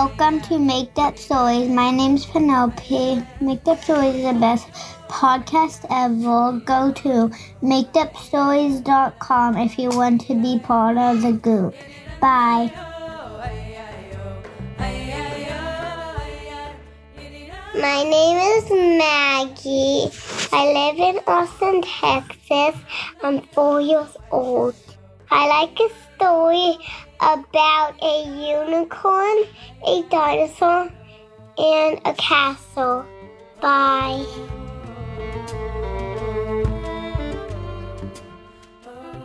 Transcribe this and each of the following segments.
Welcome to Make Up Stories. My name's Penelope. Make Up Stories is the best podcast ever. Go to makeupstories.com if you want to be part of the group. Bye. My name is Maggie. I live in Austin, Texas. I'm four years old. I like a story about a unicorn, a dinosaur, and a castle. Bye.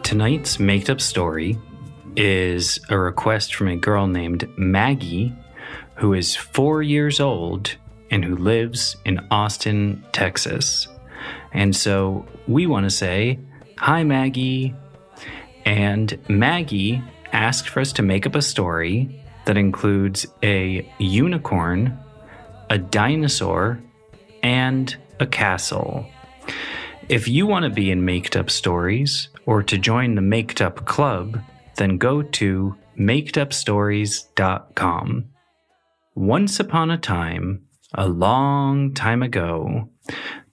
Tonight's made up story is a request from a girl named Maggie, who is four years old and who lives in Austin, Texas. And so we want to say, Hi, Maggie. And Maggie asked for us to make up a story that includes a unicorn, a dinosaur, and a castle. If you want to be in Maked Up Stories or to join the Maked Up Club, then go to makedupstories.com. Once upon a time, a long time ago,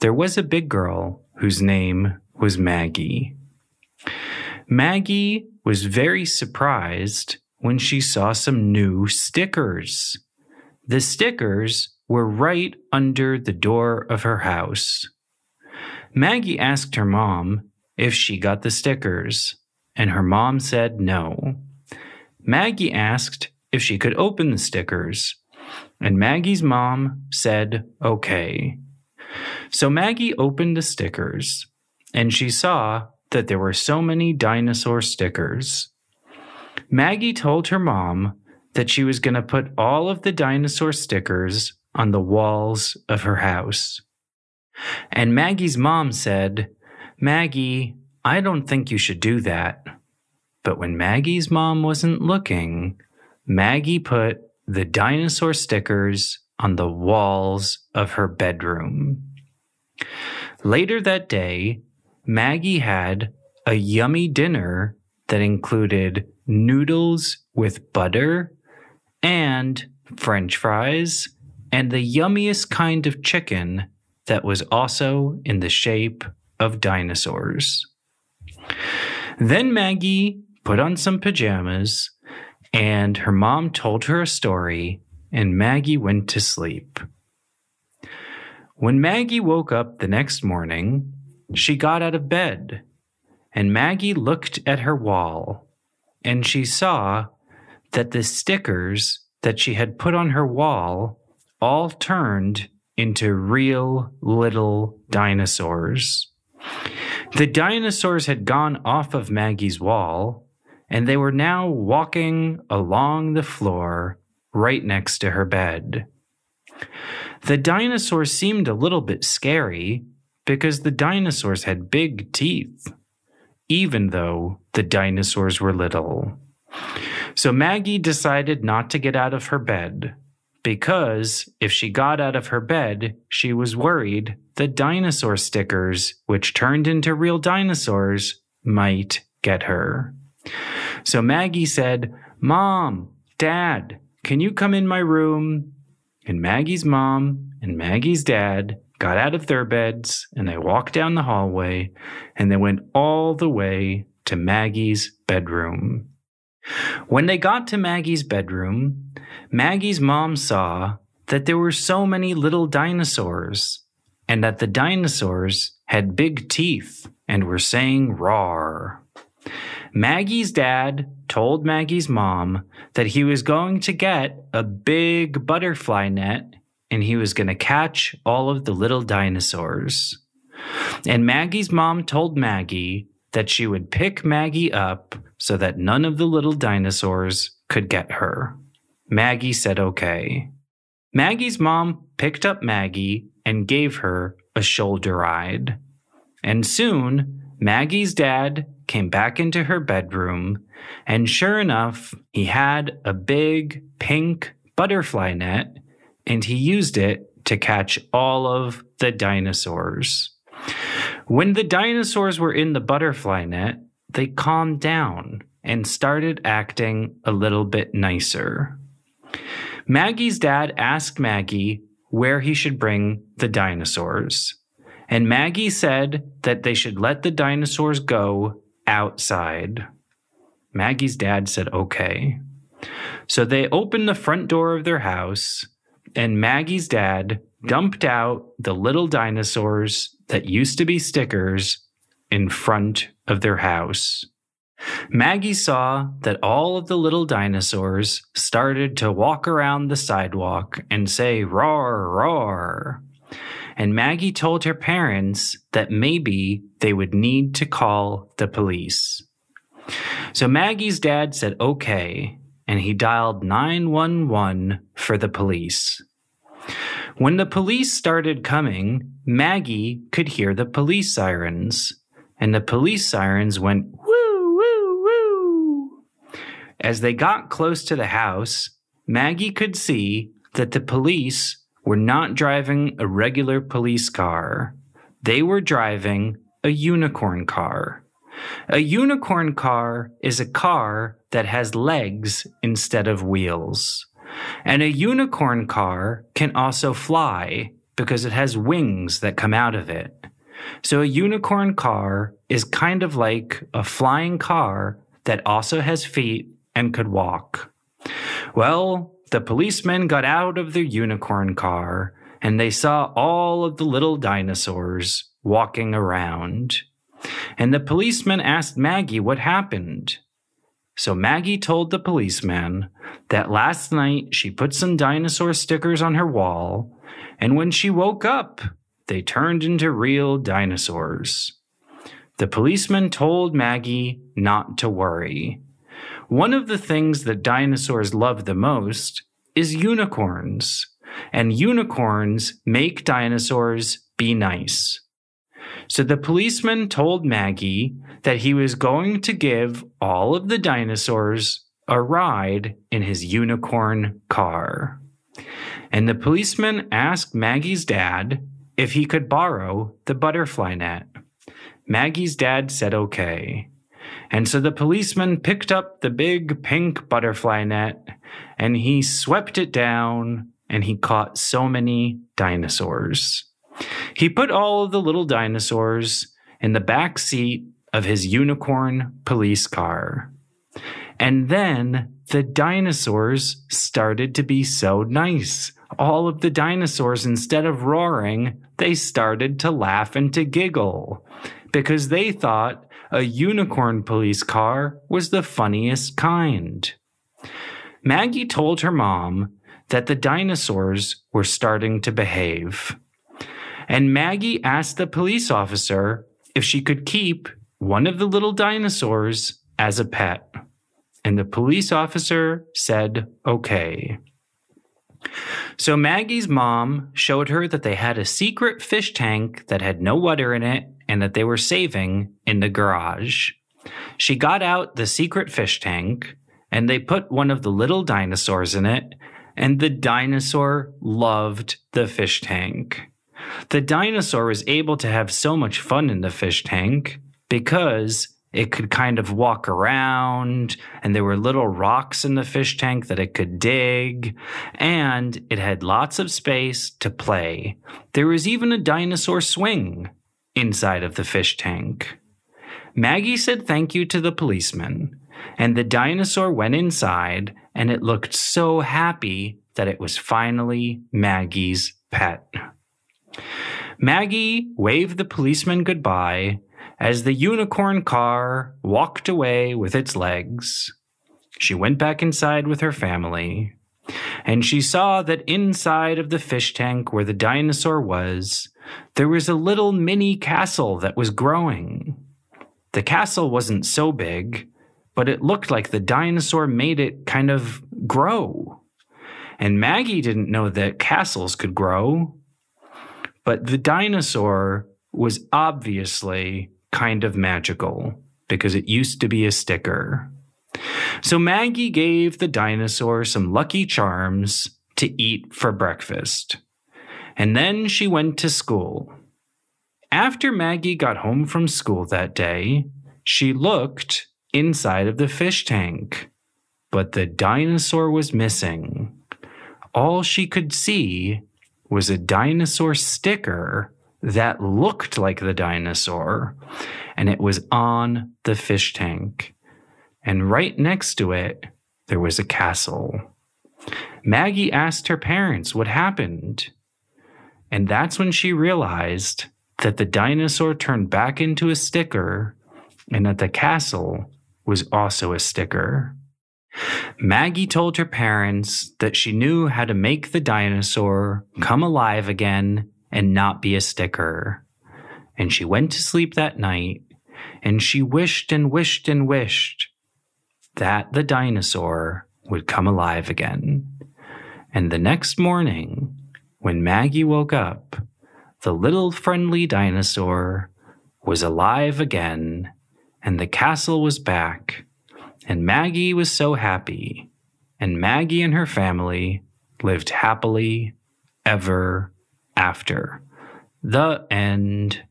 there was a big girl whose name was Maggie. Maggie was very surprised when she saw some new stickers. The stickers were right under the door of her house. Maggie asked her mom if she got the stickers, and her mom said no. Maggie asked if she could open the stickers, and Maggie's mom said okay. So Maggie opened the stickers, and she saw that there were so many dinosaur stickers. Maggie told her mom that she was going to put all of the dinosaur stickers on the walls of her house. And Maggie's mom said, Maggie, I don't think you should do that. But when Maggie's mom wasn't looking, Maggie put the dinosaur stickers on the walls of her bedroom. Later that day, Maggie had a yummy dinner that included noodles with butter and french fries and the yummiest kind of chicken that was also in the shape of dinosaurs. Then Maggie put on some pajamas and her mom told her a story and Maggie went to sleep. When Maggie woke up the next morning, she got out of bed, and Maggie looked at her wall, and she saw that the stickers that she had put on her wall all turned into real little dinosaurs. The dinosaurs had gone off of Maggie's wall, and they were now walking along the floor right next to her bed. The dinosaurs seemed a little bit scary because the dinosaurs had big teeth, even though the dinosaurs were little. So Maggie decided not to get out of her bed because if she got out of her bed, she was worried the dinosaur stickers, which turned into real dinosaurs, might get her. So Maggie said, Mom, Dad, can you come in my room? And Maggie's mom and Maggie's dad got out of their beds and they walked down the hallway and they went all the way to Maggie's bedroom. When they got to Maggie's bedroom, Maggie's mom saw that there were so many little dinosaurs and that the dinosaurs had big teeth and were saying roar. Maggie's dad told Maggie's mom that he was going to get a big butterfly net and he was going to catch all of the little dinosaurs. And Maggie's mom told Maggie that she would pick Maggie up so that none of the little dinosaurs could get her. Maggie said okay. Maggie's mom picked up Maggie and gave her a shoulder ride. And soon, Maggie's dad came back into her bedroom, and sure enough, he had a big pink butterfly net and he used it to catch all of the dinosaurs. When the dinosaurs were in the butterfly net, they calmed down and started acting a little bit nicer. Maggie's dad asked Maggie where he should bring the dinosaurs. And Maggie said that they should let the dinosaurs go outside. Maggie's dad said, okay. So they opened the front door of their house, and Maggie's dad dumped out the little dinosaurs that used to be stickers in front of their house. Maggie saw that all of the little dinosaurs started to walk around the sidewalk and say, roar, roar. And Maggie told her parents that maybe they would need to call the police. So Maggie's dad said, okay, and he dialed 911 for the police. When the police started coming, Maggie could hear the police sirens, and the police sirens went woo, woo, woo. As they got close to the house, Maggie could see that the police were not driving a regular police car. They were driving a unicorn car. A unicorn car is a car that has legs instead of wheels. And a unicorn car can also fly because it has wings that come out of it. So a unicorn car is kind of like a flying car that also has feet and could walk. Well, the policemen got out of their unicorn car and they saw all of the little dinosaurs walking around. And the policeman asked Maggie what happened. So Maggie told the policeman that last night she put some dinosaur stickers on her wall, and when she woke up, they turned into real dinosaurs. The policeman told Maggie not to worry. One of the things that dinosaurs love the most is unicorns, and unicorns make dinosaurs be nice. So the policeman told Maggie that he was going to give all of the dinosaurs a ride in his unicorn car. And the policeman asked Maggie's dad if he could borrow the butterfly net. Maggie's dad said okay. And so the policeman picked up the big pink butterfly net and he swept it down and he caught so many dinosaurs. He put all of the little dinosaurs in the back seat of his unicorn police car. And then the dinosaurs started to be so nice. All of the dinosaurs, instead of roaring, they started to laugh and to giggle because they thought a unicorn police car was the funniest kind. Maggie told her mom that the dinosaurs were starting to behave. And Maggie asked the police officer if she could keep one of the little dinosaurs as a pet. And the police officer said, okay. So Maggie's mom showed her that they had a secret fish tank that had no water in it and that they were saving in the garage. She got out the secret fish tank and they put one of the little dinosaurs in it, and the dinosaur loved the fish tank. The dinosaur was able to have so much fun in the fish tank because it could kind of walk around and there were little rocks in the fish tank that it could dig and it had lots of space to play. There was even a dinosaur swing inside of the fish tank. Maggie said thank you to the policeman and the dinosaur went inside and it looked so happy that it was finally Maggie's pet. Maggie waved the policeman goodbye as the unicorn car walked away with its legs. She went back inside with her family, and she saw that inside of the fish tank where the dinosaur was, there was a little mini castle that was growing. The castle wasn't so big, but it looked like the dinosaur made it kind of grow. And Maggie didn't know that castles could grow. But the dinosaur was obviously kind of magical because it used to be a sticker. So Maggie gave the dinosaur some lucky charms to eat for breakfast. And then she went to school. After Maggie got home from school that day, she looked inside of the fish tank, but the dinosaur was missing. all she could see was a dinosaur sticker that looked like the dinosaur, and it was on the fish tank. And right next to it, there was a castle. Maggie asked her parents what happened. And that's when she realized that the dinosaur turned back into a sticker and that the castle was also a sticker. Maggie told her parents that she knew how to make the dinosaur come alive again and not be a sticker. And she went to sleep that night and she wished and wished and wished that the dinosaur would come alive again. And the next morning, when Maggie woke up, the little friendly dinosaur was alive again, and the castle was back, and Maggie was so happy, and Maggie and her family lived happily ever after. The end.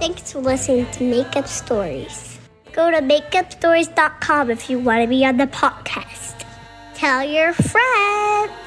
Thanks for listening to Makeup Stories. Go to makeupstories.com if you want to be on the podcast. Tell your friends.